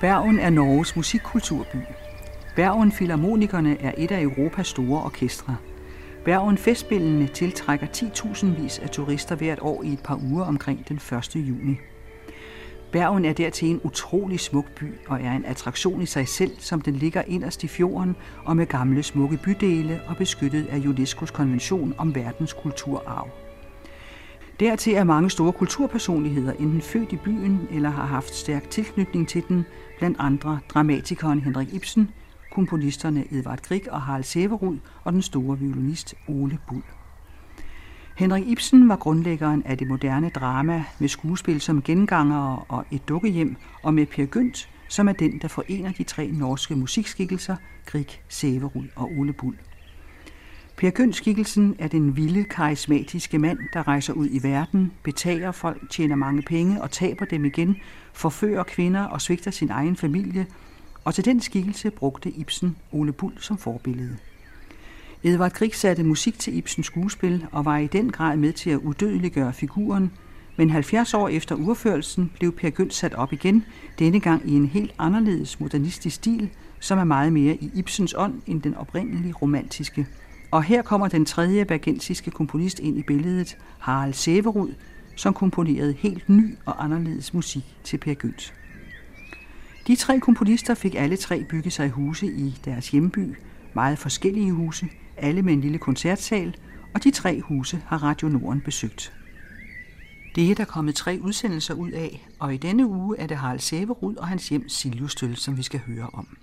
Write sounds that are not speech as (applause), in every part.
Bergen er Norges musikkulturby. Bergen Filharmonikerne er et af Europas store orkestre. Bergen Festspillene tiltrækker 10.000 vis af turister hvert år i et par uger omkring den 1. juni. Bergen er dertil en utrolig smuk by og er en attraktion i sig selv, som den ligger inderst i fjorden og med gamle smukke bydele og beskyttet af UNESCO's konvention om verdens kulturarv. Dertil er mange store kulturpersonligheder enten født i byen eller har haft stærk tilknytning til den, blandt andre dramatikeren Henrik Ibsen, komponisterne Edvard Grieg og Harald Severud og den store violinist Ole Bull. Henrik Ibsen var grundlæggeren af det moderne drama med skuespil som Gengangere og Et dukkehjem, og med Per Gynt, som er den, der forener de tre norske musikskikkelser, Grieg, Severud og Ole Bull. Per Gynt skikkelsen er den vilde, karismatiske mand, der rejser ud i verden, betager folk, tjener mange penge og taber dem igen, forfører kvinder og svigter sin egen familie, og til den skikkelse brugte Ibsen Ole Bull som forbillede. Edvard Grieg satte musik til Ibsens skuespil og var i den grad med til at udødeliggøre figuren, men 70 år efter urførelsen blev Per Gynt sat op igen, denne gang i en helt anderledes modernistisk stil, som er meget mere i Ibsens ånd end den oprindelige romantiske. Og her kommer den tredje bergensiske komponist ind i billedet, Harald Severud, som komponerede helt ny og anderledes musik til Per Gynt. De tre komponister fik alle tre bygget sig huse i deres hjemby, meget forskellige huse, alle med en lille koncertsal, og de tre huse har Radio Norden besøgt. Det er der kommet tre udsendelser ud af, og i denne uge er det Harald Sæverud og hans hjem Siljustøl, som vi skal høre om.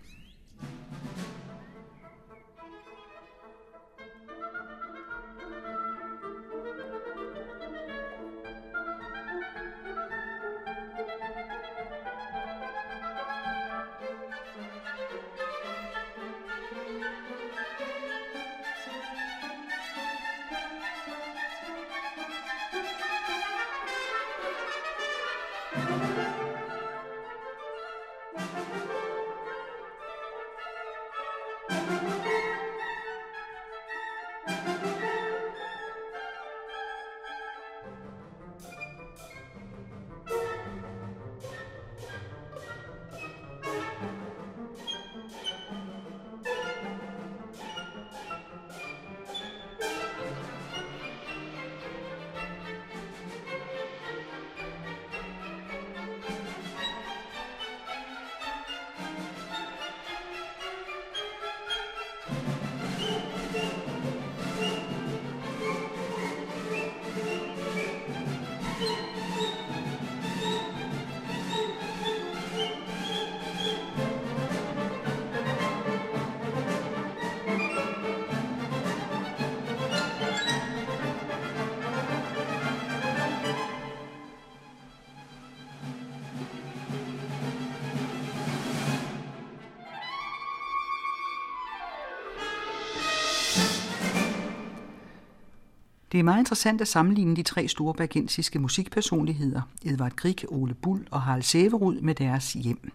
Det er meget interessant at sammenligne de tre store bergensiske musikpersonligheder, Edvard Grieg, Ole Bull og Harald Sæverud, med deres hjem.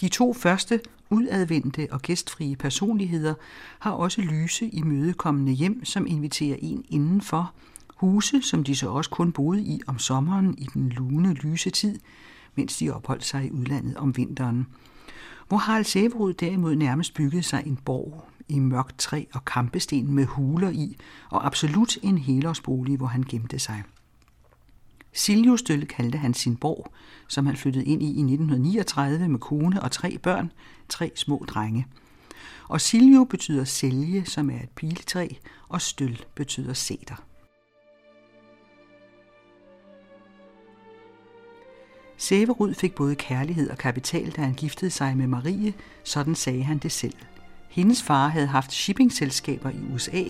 De to første udadvendte og gæstfrie personligheder har også lyse i mødekommende hjem, som inviterer en indenfor, huse, som de så også kun boede i om sommeren i den lune, lyse tid, mens de opholdt sig i udlandet om vinteren. Hvor Harald Sæverud derimod nærmest byggede sig en borg i mørkt træ og kampesten med huler i, og absolut en helårsbolig, hvor han gemte sig. Siljustøl kaldte han sin borg, som han flyttede ind i i 1939 med kone og tre børn, tre små drenge. Og Siljo betyder sælge, som er et piletræ, og støl betyder sæter. Sæverud fik både kærlighed og kapital, da han giftede sig med Marie, sådan sagde han det selv. Hendes far havde haft shippingselskaber i USA,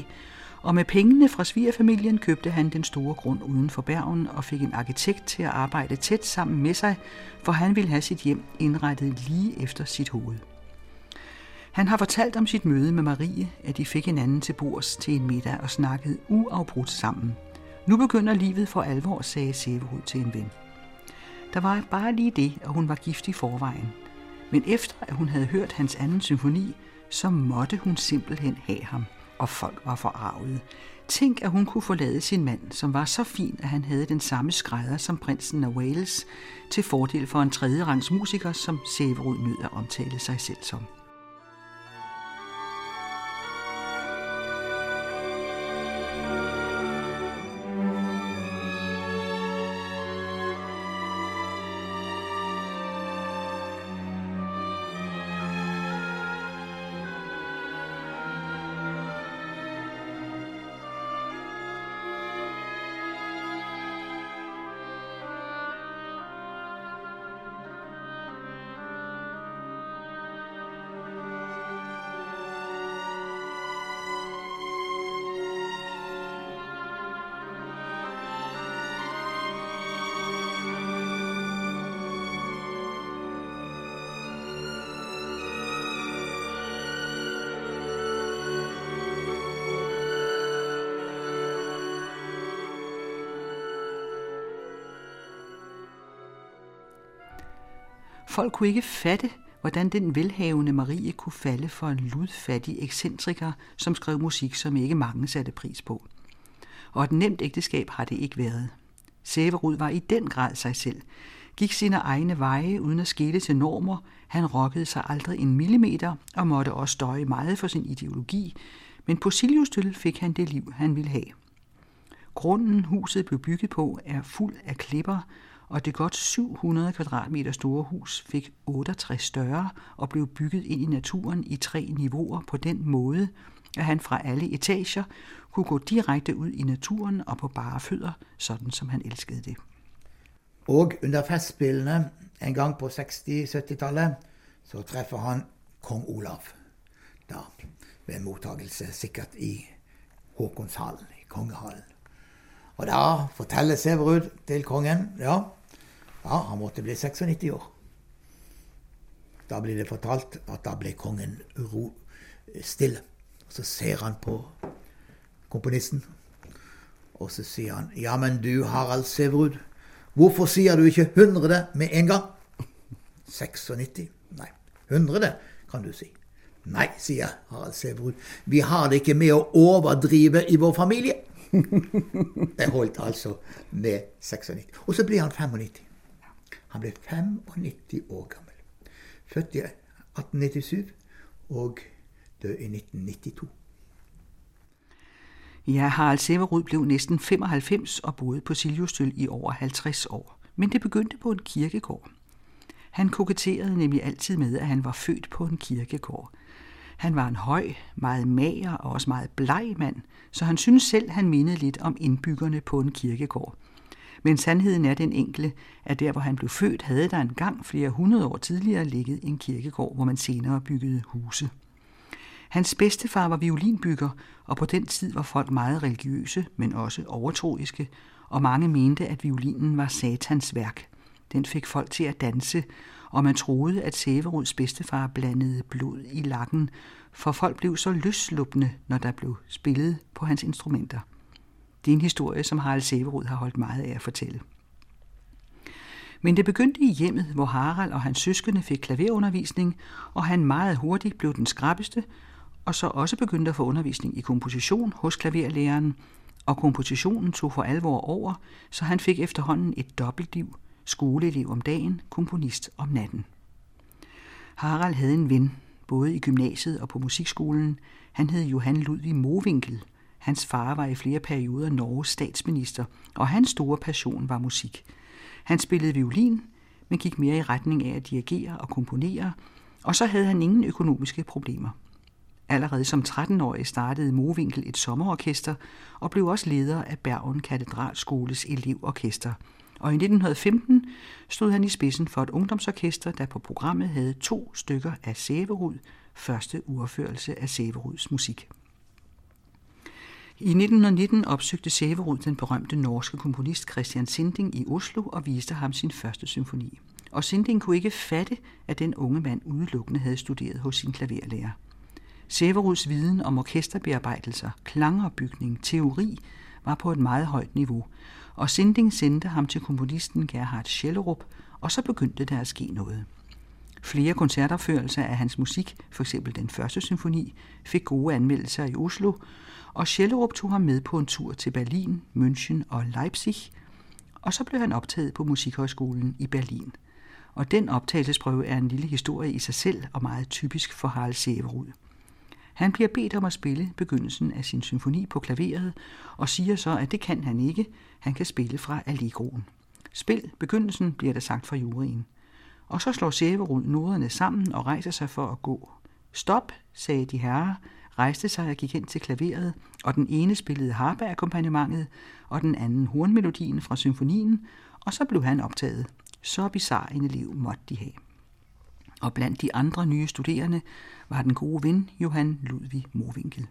og med pengene fra svigerfamilien købte han den store grund uden for Bergen og fik en arkitekt til at arbejde tæt sammen med sig, for han ville have sit hjem indrettet lige efter sit hoved. Han har fortalt om sit møde med Marie, at de fik hinanden til bords til en middag og snakkede uafbrudt sammen. Nu begynder livet for alvor, sagde Severud til en ven. Der var bare lige det, at hun var gift i forvejen. Men efter at hun havde hørt hans anden symfoni, så måtte hun simpelthen have ham. og folk var forarvet. Tænk, at hun kunne forlade sin mand, som var så fin, at han havde den samme skrædder som prinsen af Wales, til fordel for en tredje rangs musiker, som Severud nød at omtale sig selv som. Folk kunne ikke fatte, hvordan den velhavende Marie kunne falde for en ludfattig ekscentriker, som skrev musik, som ikke mange satte pris på. Og et nemt ægteskab har det ikke været. Sæverud var i den grad sig selv, gik sine egne veje uden at skille til normer, han rokkede sig aldrig en millimeter og måtte også støje meget for sin ideologi, men på Siljustøl fik han det liv, han ville have. Grunden huset blev bygget på er fuld af klipper, og det godt 700 kvadratmeter store hus fik 68 større og blev bygget ind i naturen i tre niveauer på den måde, at han fra alle etager kunne gå direkte ud i naturen og på bare fødder, sådan som han elskede det. Og under festspillene en gang på 60-70-tallet, så træffer han kong Olav. Da ved mottagelse sikkert i Håkonshallen, i kongehallen. Og der fortæller Severud til kongen ja, ja, han måtte bli 96 år. Da blir det fortalt at da ble kongen ro stille. Så ser han på komponisten, og så sier han Ja, men du, Harald Severud, hvorfor sier du ikke 100 med en gang? 96? Nei. 100 kan du si. Nei, sier Harald Severud. Vi har det ikke med å overdrive i vår familie. (laughs) Det holdt altså med 96. Og så blir han 95. Han ble 95 år gammel. Født i 1897 og død i 1992. Ja, Harald Severud blev næsten 95 og boede på Siljustøl i over 50 år. Men det begyndte på en kirkegård. Han koketterede nemlig altid med, at han var født på en kirkegård. Han var en høj, meget mager og også meget bleg mand, så han synes selv, han mindede lidt om indbyggerne på en kirkegård. Men sandheden er den enkle, at der hvor han blev født, havde der engang flere hundrede år tidligere ligget en kirkegård, hvor man senere byggede huse. Hans bedstefar var violinbygger, og på den tid var folk meget religiøse, men også overtroiske, og mange mente, at violinen var satans værk. Den fik folk til at danse, og man troede, at Sæveruds bedstefar blandede blod i lakken, for folk blev så løsluppende, når der blev spillet på hans instrumenter. Det er en historie, som Harald Severud har holdt meget af at fortælle. Men det begyndte i hjemmet, hvor Harald og hans søskende fik klaverundervisning, og han meget hurtigt blev den skrappeste, og så også begyndte at få undervisning i komposition hos klaverlæreren, og kompositionen tog for alvor over, så han fik efterhånden et dobbeltliv, skoleelev om dagen, komponist om natten. Harald havde en ven, både i gymnasiet og på musikskolen. Han hed Johan Ludvig Movinkel, Hans far var i flere perioder Norges statsminister, og hans store passion var musik. Han spillede violin, men gik mere i retning af at dirigere og komponere, og så havde han ingen økonomiske problemer. Allerede som 13-årig startede Movinkel et sommerorkester og blev også leder af Bergen Katedralskoles elevorkester. Og i 1915 stod han i spidsen for et ungdomsorkester, der på programmet havde to stykker af Sæverud, første uafførelse af Sæveruds musik. I 1919 opsøgte Sæverud den berømte norske komponist Christian Sinding i Oslo og viste ham sin første symfoni. Og Sinding kunne ikke fatte, at den unge mand udelukkende havde studeret hos sin klaverlærer. Sæveruds viden om orkesterbearbejdelser, klangopbygning, teori var på et meget højt niveau, og Sinding sendte ham til komponisten Gerhard Schellerup, og så begyndte der at ske noget. Flere koncertopførelser af hans musik, f.eks. den første symfoni, fik gode anmeldelser i Oslo, og Schellerup tog ham med på en tur til Berlin, München og Leipzig, og så blev han optaget på Musikhøjskolen i Berlin. Og den optagelsesprøve er en lille historie i sig selv og meget typisk for Harald Sæverud. Han bliver bedt om at spille begyndelsen af sin symfoni på klaveret, og siger så, at det kan han ikke. Han kan spille fra Allegroen. Spil begyndelsen, bliver der sagt fra juryen. Og så slår Sæverud noderne sammen og rejser sig for at gå. Stop, sagde de herrer, rejste sig og gik hen til klaveret, og den ene spillede harpe-akkompagnementet, og den anden hornmelodien fra symfonien, og så blev han optaget. Så bizarre en elev måtte de have. Og blandt de andre nye studerende var den gode ven Johan Ludvig Movinkel.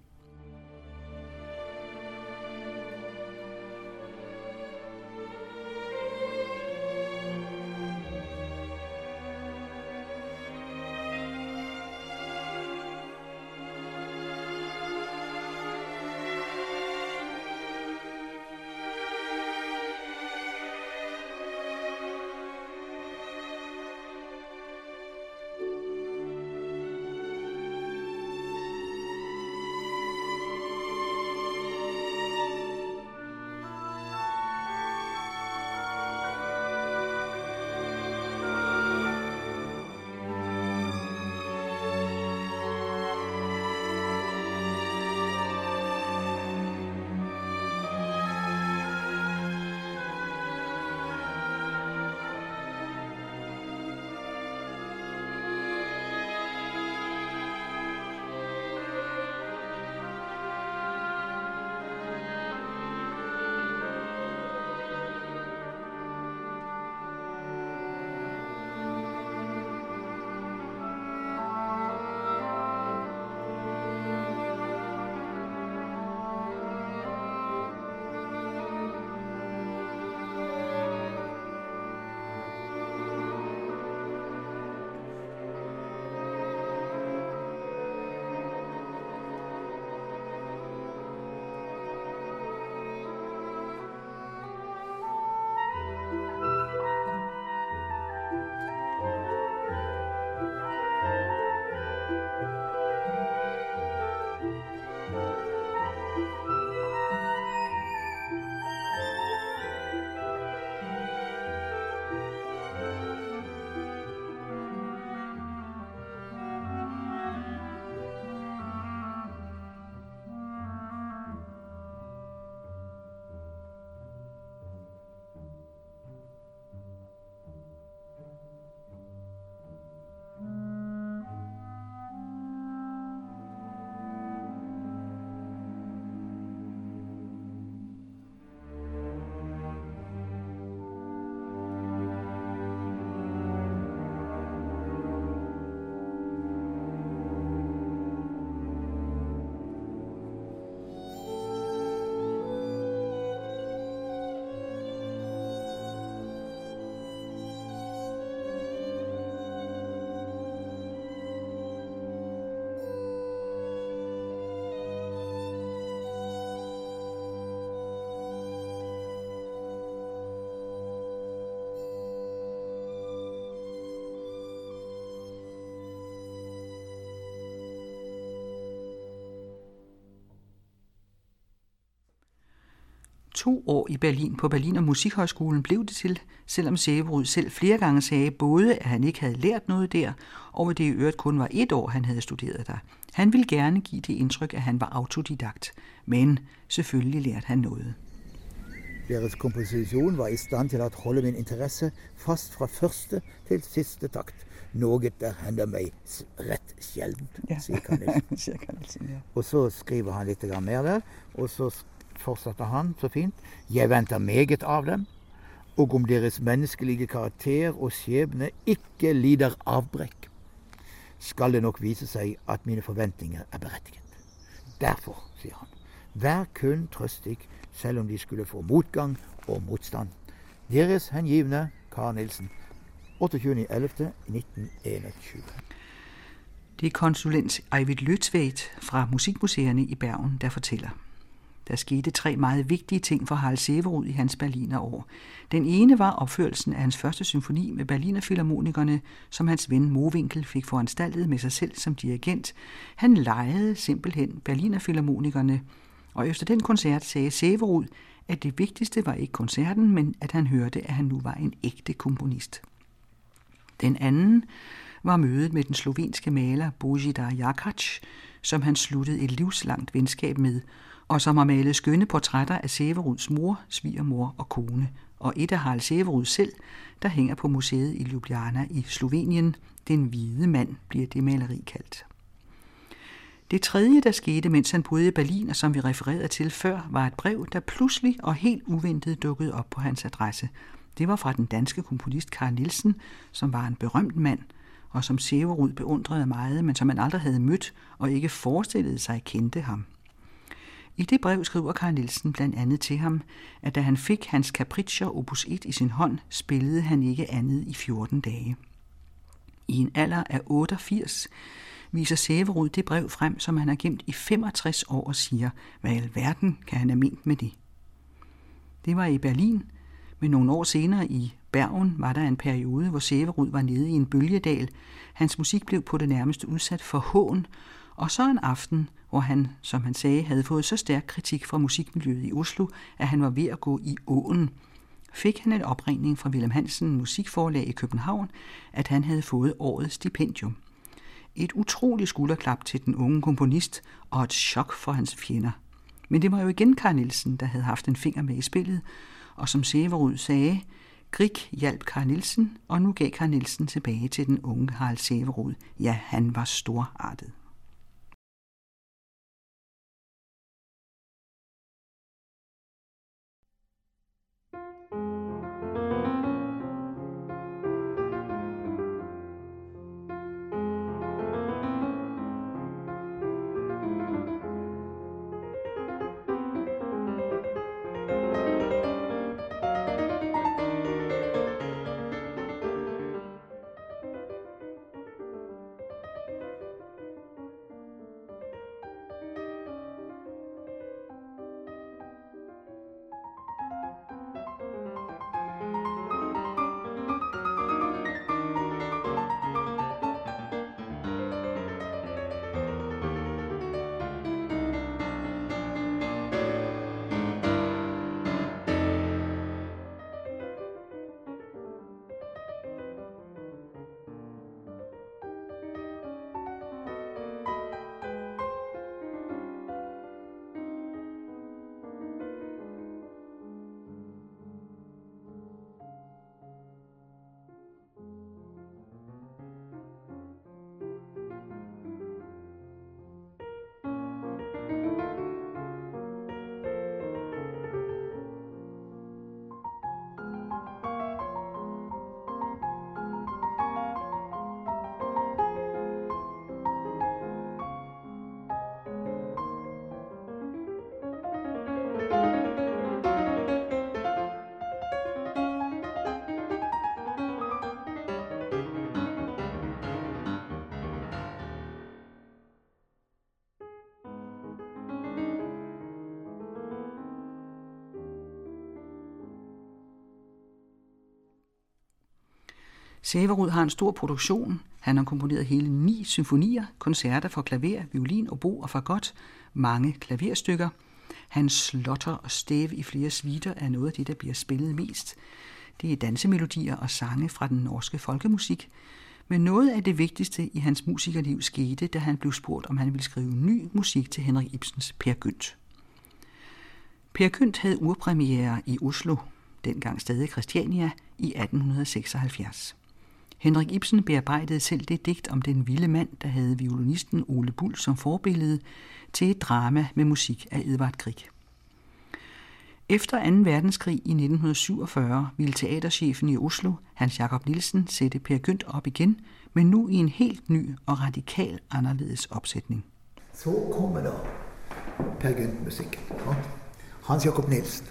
To år i Berlin på Berliner Musikhøjskolen blev det til, selvom Sæverud selv flere gange sagde både, at han ikke havde lært noget der, og at det i øvrigt kun var et år, han havde studeret der. Han ville gerne give det indtryk, at han var autodidakt, men selvfølgelig lærte han noget. Deres komposition var i stand til at holde min interesse fast fra første til sidste takt. Noget, der hender mig ret sjældent, ja. siger Carnelsen. (laughs) ja. Og så skriver han lidt mer der, og så fortsatte han så fint, jeg venter meget av dem, og om deres menneskelige karakter og skjebne ikke lider avbrekk, skal det nok vise seg at mine forventninger er berettiget. Derfor, sier han, vær kun trøstig, selv om de skulle få motgang og motstand. Deres hengivne Karen Nilsen, 28.11.1921. Det er konsulent Eivind Løtveit fra Musikmuseerne i Bergen, der fortæller. Der skete tre meget vigtige ting for Harald Severud i hans Berlinerår. Den ene var opførelsen af hans første symfoni med Berliner Philharmonikerne, som hans ven Movinkel fik foranstaltet med sig selv som dirigent. Han lejede simpelthen Berliner Philharmonikerne, og efter den koncert sagde Severud, at det vigtigste var ikke koncerten, men at han hørte, at han nu var en ægte komponist. Den anden var mødet med den slovenske maler Božidar Jakac, som han sluttede et livslangt venskab med, og som har malet skønne portrætter af Severuds mor, svigermor og kone, og et af Harald Severud selv, der hænger på museet i Ljubljana i Slovenien. Den hvide mand bliver det maleri kaldt. Det tredje, der skete, mens han boede i Berlin, og som vi refererede til før, var et brev, der pludselig og helt uventet dukkede op på hans adresse. Det var fra den danske komponist Carl Nielsen, som var en berømt mand, og som Severud beundrede meget, men som han aldrig havde mødt og ikke forestillede sig kendte ham. I det brev skriver Karl Nielsen blandt andet til ham, at da han fik hans Capriccio opus 1 i sin hånd, spillede han ikke andet i 14 dage. I en alder af 88 viser Severud det brev frem, som han har gemt i 65 år og siger, hvad i alverden kan han have ment med det. Det var i Berlin, men nogle år senere i Bergen var der en periode, hvor Severud var nede i en bølgedal. Hans musik blev på det nærmeste udsat for hån, og så en aften, hvor han, som han sagde, havde fået så stærk kritik fra musikmiljøet i Oslo, at han var ved at gå i åen, fik han en opringning fra Wilhelm Hansen Musikforlag i København, at han havde fået årets stipendium. Et utroligt skulderklap til den unge komponist og et chok for hans fjender. Men det var jo igen Karl Nielsen, der havde haft en finger med i spillet, og som Severud sagde, Grig hjalp Karl Nielsen, og nu gav Karl Nielsen tilbage til den unge Harald Severud. Ja, han var storartet. Severud har en stor produktion. Han har komponeret hele ni symfonier, koncerter for klaver, violin, obo og fagot, mange klaverstykker. Hans slotter og stave i flere sviter er noget af det, der bliver spillet mest. Det er dansemelodier og sange fra den norske folkemusik. Men noget af det vigtigste i hans musikerliv skete, da han blev spurgt, om han ville skrive ny musik til Henrik Ibsens Per Gynt. Per Gynt havde urpremiere i Oslo, dengang stadig Christiania, i 1876. Henrik Ibsen bearbejdede selv det digt om den vilde mand, der havde violinisten Ole Bull som forbillede til et drama med musik af Edvard Grieg. Efter 2. verdenskrig i 1947 ville teaterchefen i Oslo, Hans Jakob Nielsen, sætte Per Gynt op igen, men nu i en helt ny og radikal anderledes opsætning. Så kommer der Per Gynt-musikken. Hans Jakob Nielsen,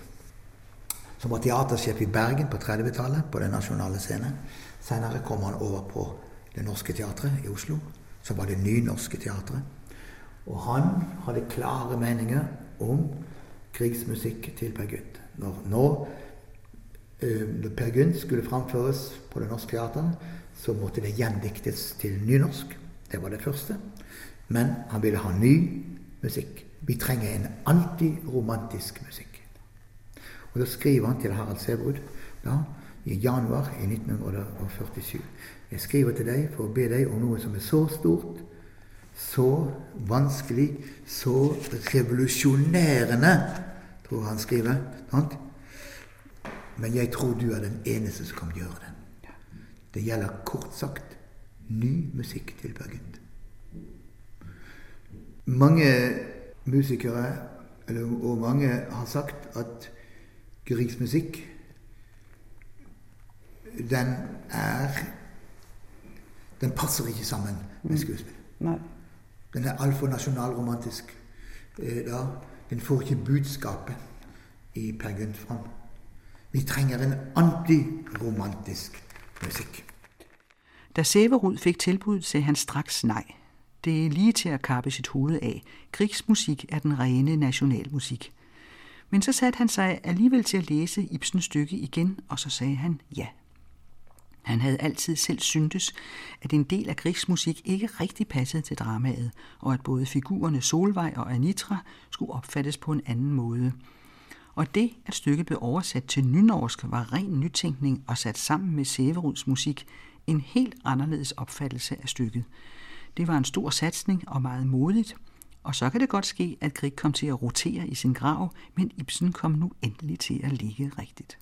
som var teaterchef i Bergen på 30-tallet, på den nationale scenen. Senere kom han over på Det Norske Teatret i Oslo, som var det nynorske teatret. Og han hadde klare meninger om krigsmusikk til Per Gynt. Når, når, uh, når Per Gynt skulle framføres på Det Norske Teatret, så måtte det gjendiktes til nynorsk. Det var det første. Men han ville ha ny musikk. Vi trenger en antiromantisk musikk. Og Da skriver han til Harald Sæbrud da, i januar i 1947. Jeg skriver til deg for å be deg om noe som er så stort, så vanskelig, så revolusjonerende, tror han skriver. Sant? Men jeg tror du er den eneste som kan gjøre det. Det gjelder kort sagt ny musikk til Bergund. Mange musikere og mange har sagt at Griegs musikk den er Den passer ikke sammen med mm. skuespill. Nei. Den er altfor nasjonalromantisk. Eh, da. Den får ikke budskapet i Per Gynt fram. Vi trenger en antiromantisk musikk. Da Sæverud fik tilbuddet, sagde han straks nej. Det er lige til at kappe sit hoved af. Krigsmusik er den rene nationalmusik. Men så satte han sig alligevel til at læse Ibsens stykke igen, og så sagde han ja. Han havde altid selv syntes, at en del af krigsmusik ikke rigtig passede til dramaet, og at både figurerne Solvej og Anitra skulle opfattes på en anden måde. Og det, at stykket blev oversat til nynorsk, var ren nytænkning og sat sammen med Sæveruds musik, en helt anderledes opfattelse af stykket. Det var en stor satsning og meget modigt, og så kan det godt ske, at Grieg kom til at rotere i sin grav, men Ibsen kom nu endelig til at ligge rigtigt.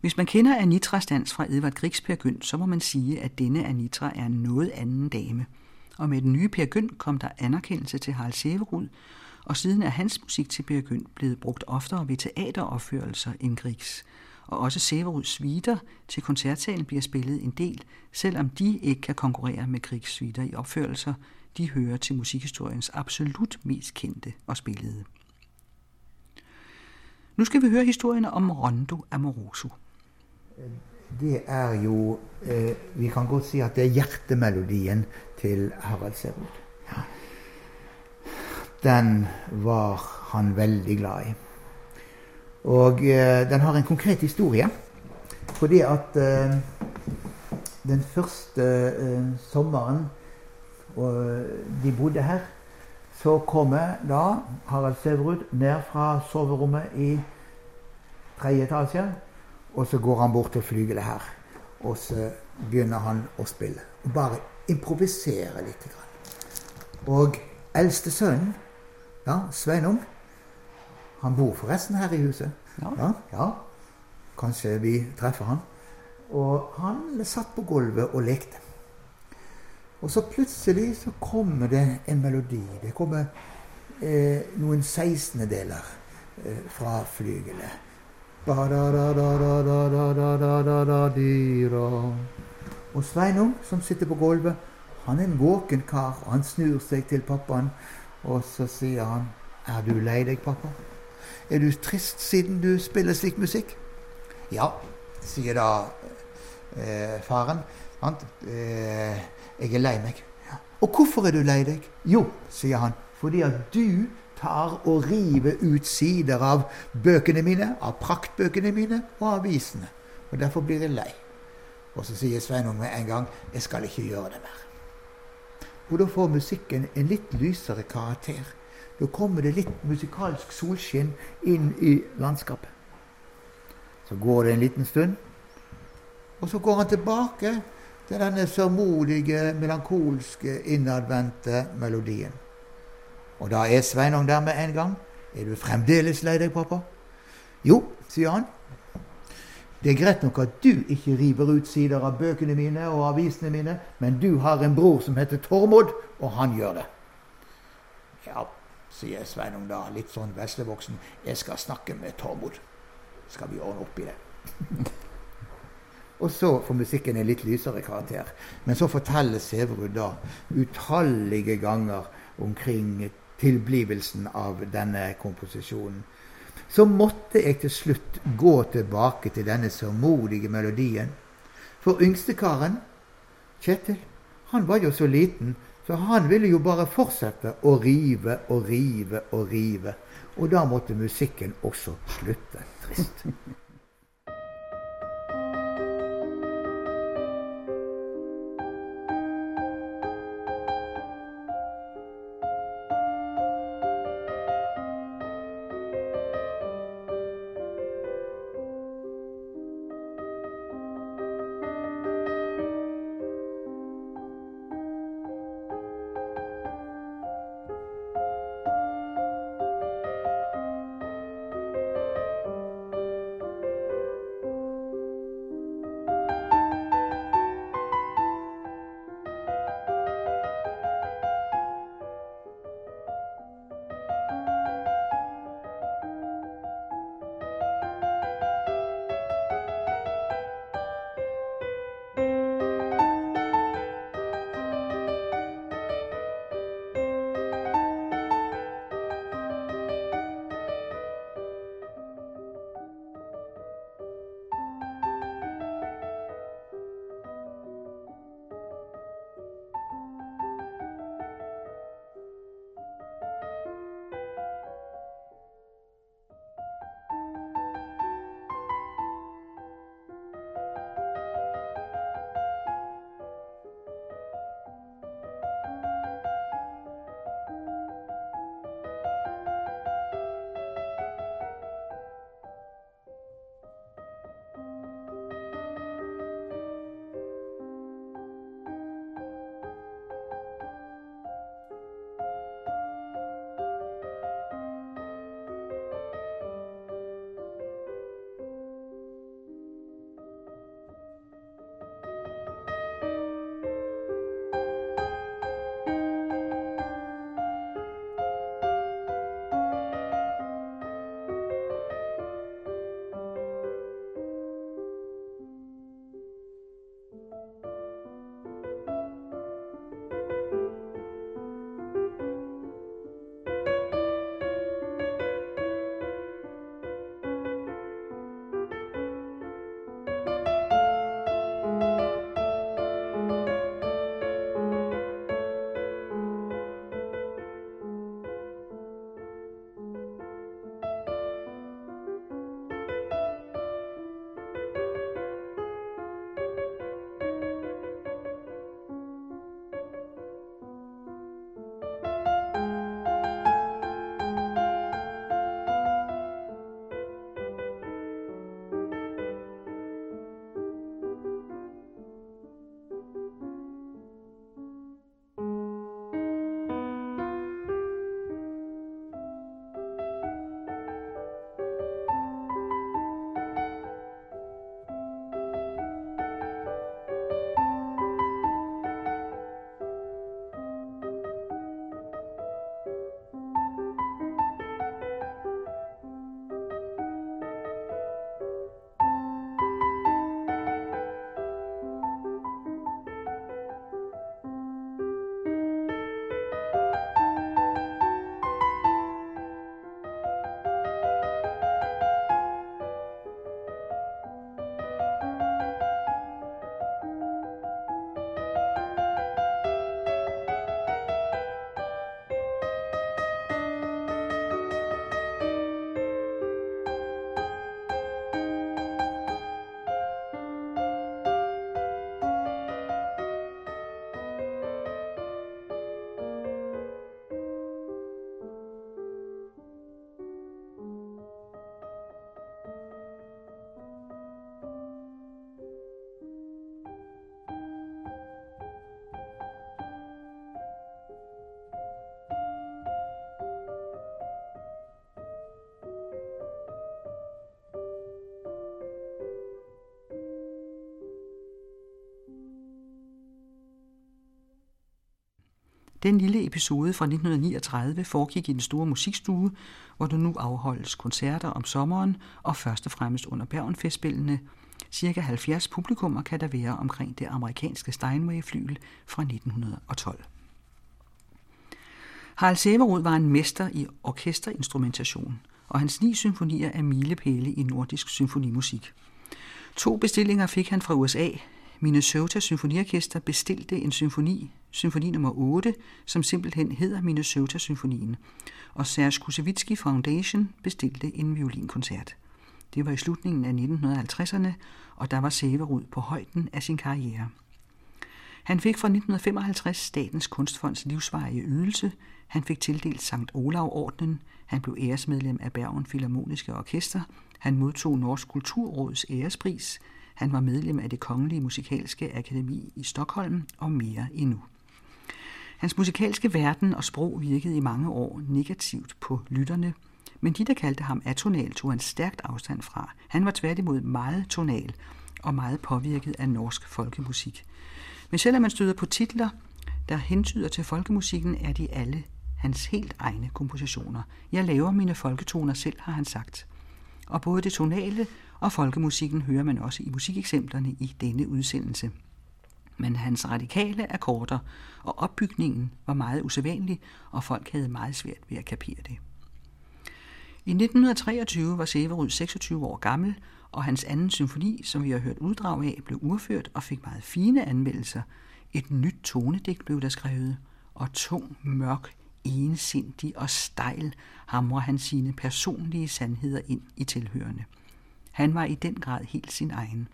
Hvis man kender Anitras dans fra Edvard Griegs Per Gynt, så må man sige, at denne Anitra er en noget anden dame. Og med den nye Per Gynt kom der anerkendelse til Harald Severud, og siden er hans musik til Per Gynt blevet brugt oftere ved teateropførelser end Griegs. Og også Severuds sviter til koncertsalen bliver spillet en del, selvom de ikke kan konkurrere med Griegs sviter i opførelser. De hører til musikhistoriens absolut mest kendte og spillede. Nu skal vi høre historien om Rondo Amoroso. Det er jo eh, Vi kan godt si at det er hjertemelodien til Harald Serud. Ja. Den var han veldig glad i. Og eh, den har en konkret historie. Fordi at eh, den første sommeren og de bodde her, så kommer da Harald Sæverud ned fra soverommet i tredje etasje. Og så går han bort til flygelet her. Og så begynner han å spille. Og bare improvisere litt. Og eldste sønnen, ja, Sveinung, han bor forresten her i huset. Ja. ja, ja. Kanskje vi treffer han. Og han satt på gulvet og lekte. Og så plutselig så kommer det en melodi. Det kommer eh, noen sekstendedeler eh, fra flygelet. Og Sveinung, som sitter på gulvet, han er en våken kar. og Han snur seg til pappaen, og så sier han Er du lei deg, pappa? Er du trist siden du spiller slik musikk? Ja, sier da eh, faren. Han, Eh, jeg er lei meg. Og hvorfor er du lei deg? Jo, sier han, fordi at du tar og river ut sider av bøkene mine, av praktbøkene mine og avisene. Og derfor blir jeg lei. Og så sier Sveinung med en gang 'Jeg skal ikke gjøre det mer'. Og da får musikken en litt lysere karakter. Da kommer det litt musikalsk solskinn inn i landskapet. Så går det en liten stund, og så går han tilbake til denne sørmodige, melankolske, innadvendte melodien. Og da er Sveinung der med en gang. Er du fremdeles lei deg, pappa? Jo, sier han. Det er greit nok at du ikke river ut sider av bøkene mine og avisene mine, men du har en bror som heter Tormod, og han gjør det. Ja, sier Sveinung da, litt sånn veslevoksen. Jeg skal snakke med Tormod. Skal vi ordne opp i det? Og så får musikken en litt lysere karakter. Men så forteller Sæverud da utallige ganger omkring tilblivelsen av denne komposisjonen. Så måtte jeg til slutt gå tilbake til denne sørmodige melodien. For yngstekaren, Kjetil, han var jo så liten, så han ville jo bare fortsette å rive og rive og rive. Og da måtte musikken også slutte. Trist. Den lille episode fra 1939 foregik i den store musikstue, hvor der nu afholdes koncerter om sommeren og først og fremmest under Bergenfestspillene. Cirka 70 publikummer kan der være omkring det amerikanske Steinway-flyl fra 1912. Harald Severud var en mester i orkesterinstrumentation, og hans ni symfonier er milepæle i nordisk symfonimusik. To bestillinger fik han fra USA. Minnesota Symfoniorkester bestilte en symfoni, symfoni nummer 8, som simpelthen hedder Minnesota-symfonien, og Serge Kusevitsky Foundation bestilte en violinkoncert. Det var i slutningen af 1950'erne, og der var Severud på højden af sin karriere. Han fik fra 1955 Statens Kunstfonds livsvarige ydelse, han fik tildelt Sankt Olav-ordenen, han blev æresmedlem af Bergen Philharmoniske Orkester, han modtog Norsk Kulturråds ærespris, han var medlem af det Kongelige Musikalske Akademi i Stockholm og mere endnu. Hans musikalske verden og sprog virkede i mange år negativt på lytterne, men de, der kaldte ham atonal, tog han stærkt afstand fra. Han var tværtimod meget tonal og meget påvirket af norsk folkemusik. Men selvom man støder på titler, der hentyder til folkemusikken, er de alle hans helt egne kompositioner. Jeg laver mine folketoner selv, har han sagt. Og både det tonale og folkemusikken hører man også i musikeksemplerne i denne udsendelse. Men hans radikale akkorder og opbygningen var meget usædvanlig, og folk havde meget svært ved at kapere det. I 1923 var Severud 26 år gammel, og hans anden symfoni, som vi har hørt uddrag af, blev urført og fik meget fine anmeldelser. Et nyt tonedigt blev der skrevet, og tung, mørk, ensindig og stejl hamrer han sine personlige sandheder ind i tilhørende. Han var i den grad helt sin egen.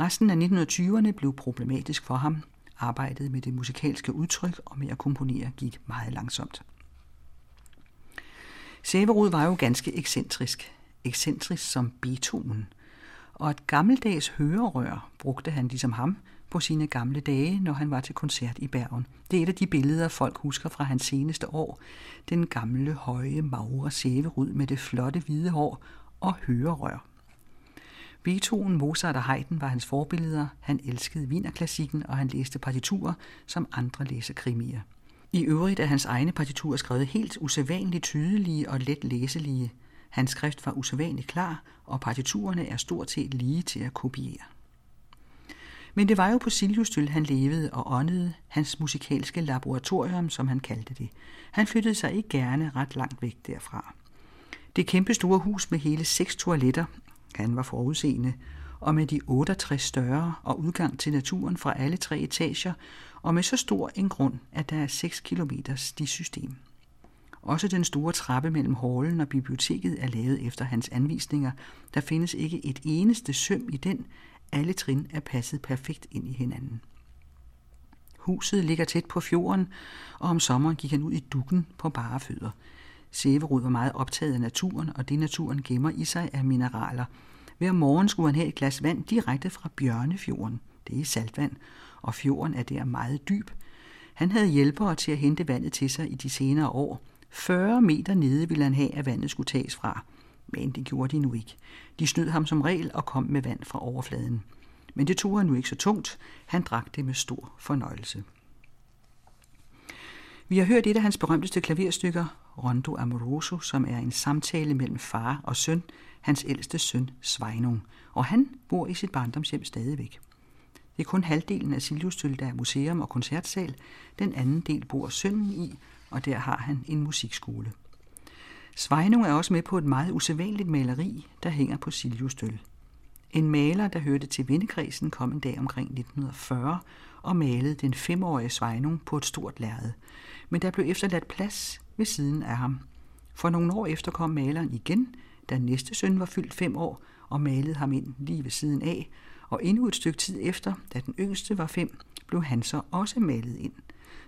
Resten af 1920'erne blev problematisk for ham. Arbejdet med det musikalske udtryk og med at komponere gik meget langsomt. Severud var jo ganske ekscentrisk. Ekscentrisk som Beethoven. Og et gammeldags hørerør brugte han ligesom ham på sine gamle dage, når han var til koncert i Bergen. Det er et af de billeder, folk husker fra hans seneste år. Den gamle, høje, magre sæverud med det flotte hvide hår og hørerør. Beethoven, Mozart og Haydn var hans forbilleder. Han elskede vinerklassikken, og han læste partiturer, som andre læser krimier. I øvrigt er hans egne partiturer skrevet helt usædvanligt tydelige og let læselige. Hans skrift var usædvanligt klar, og partiturerne er stort set lige til at kopiere. Men det var jo på Siljustøl, han levede og åndede, hans musikalske laboratorium, som han kaldte det. Han flyttede sig ikke gerne ret langt væk derfra. Det kæmpe store hus med hele seks toiletter, han var forudseende, og med de 68 større og udgang til naturen fra alle tre etager, og med så stor en grund, at der er 6 km stisystem. Også den store trappe mellem hallen og biblioteket er lavet efter hans anvisninger. Der findes ikke et eneste søm i den. Alle trin er passet perfekt ind i hinanden. Huset ligger tæt på fjorden, og om sommeren gik han ud i dukken på bare fødder. Severud var meget optaget af naturen, og det naturen gemmer i sig er mineraler. Hver morgen skulle han have et glas vand direkte fra Bjørnefjorden. Det er saltvand, og fjorden er der meget dyb. Han havde hjælpere til at hente vandet til sig i de senere år. 40 meter nede ville han have, at vandet skulle tages fra. Men det gjorde de nu ikke. De snød ham som regel og kom med vand fra overfladen. Men det tog han nu ikke så tungt. Han drak det med stor fornøjelse. Vi har hørt et af hans berømteste klaverstykker, Rondo Amoroso, som er en samtale mellem far og søn, hans ældste søn Sveinung, og han bor i sit barndomshjem stadigvæk. Det er kun halvdelen af Siljustøl, der er museum og koncertsal. Den anden del bor sønnen i, og der har han en musikskole. Sveinung er også med på et meget usædvanligt maleri, der hænger på Siljustøl. En maler, der hørte til vennekredsen, kom en dag omkring 1940 og malede den femårige Sveinung på et stort lærred. Men der blev efterladt plads ved siden af ham. For nogle år efter kom maleren igen, da næste søn var fyldt fem år, og malede ham ind lige ved siden af, og endnu et stykke tid efter, da den yngste var fem, blev han så også malet ind.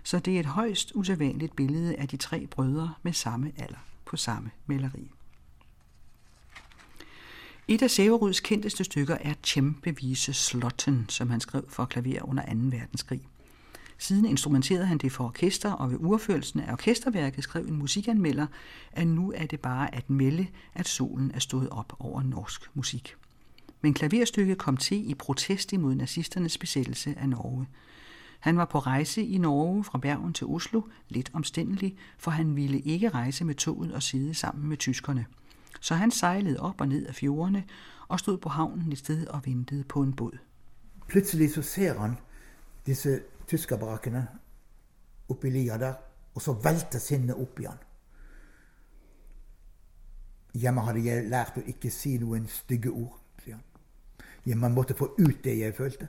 Så det er et højst usædvanligt billede af de tre brødre med samme alder på samme maleri. Et af Severuds kendteste stykker er Tjempevise Slotten, som han skrev for klaver under 2. verdenskrig. Siden instrumenterede han det for orkester, og ved urførelsen af orkesterværket skrev en musikanmelder, at nu er det bare at melde, at solen er stået op over norsk musik. Men klaverstykket kom til i protest imod nazisternes besættelse af Norge. Han var på rejse i Norge fra Bergen til Oslo, lidt omstændelig, for han ville ikke rejse med toget og sidde sammen med tyskerne. Så han sejlede op og ned af fjordene og stod på havnen et sted og ventede på en båd. Pludselig så ser han disse tyskerbarakkene i lia der, og så vælter sinne op i han. Hjemme havde jeg lært at ikke sige nogen stygge ord, siger han. Hjemme måtte få ut det jeg følte.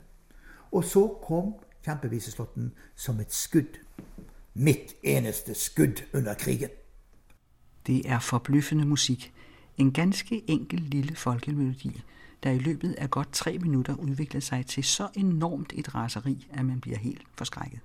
Og så kom kjempeviseslåtten som et skudd. Mitt eneste skudd under krigen. Det er forbløffende musik. En ganske enkel lille folkemelodi, der i løbet af godt tre minutter udvikler sig til så enormt et raseri, at man bliver helt forskrækket.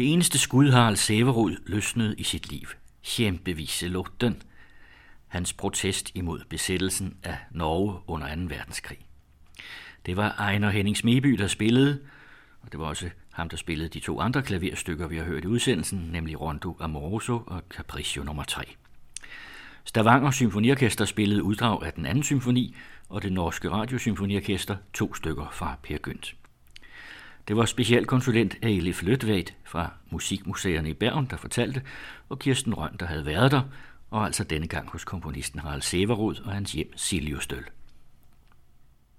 Det eneste skud Harald Sæverud løsnet i sit liv. Kæmpevise lugten. Hans protest imod besættelsen af Norge under 2. verdenskrig. Det var Ejner Henning Smeby, der spillede, og det var også ham, der spillede de to andre klaverstykker, vi har hørt i udsendelsen, nemlig Rondo Amoroso og Capriccio nummer 3. Stavanger Symfoniorkester spillede uddrag af den anden symfoni, og det norske radiosymfoniorkester to stykker fra Per Gynt. Det var specialkonsulent Elif Løtveit fra Musikmuseerne i Bergen, der fortalte, og Kirsten Røn, der havde været der, og altså denne gang hos komponisten Harald Severud og hans hjem Siljostøl.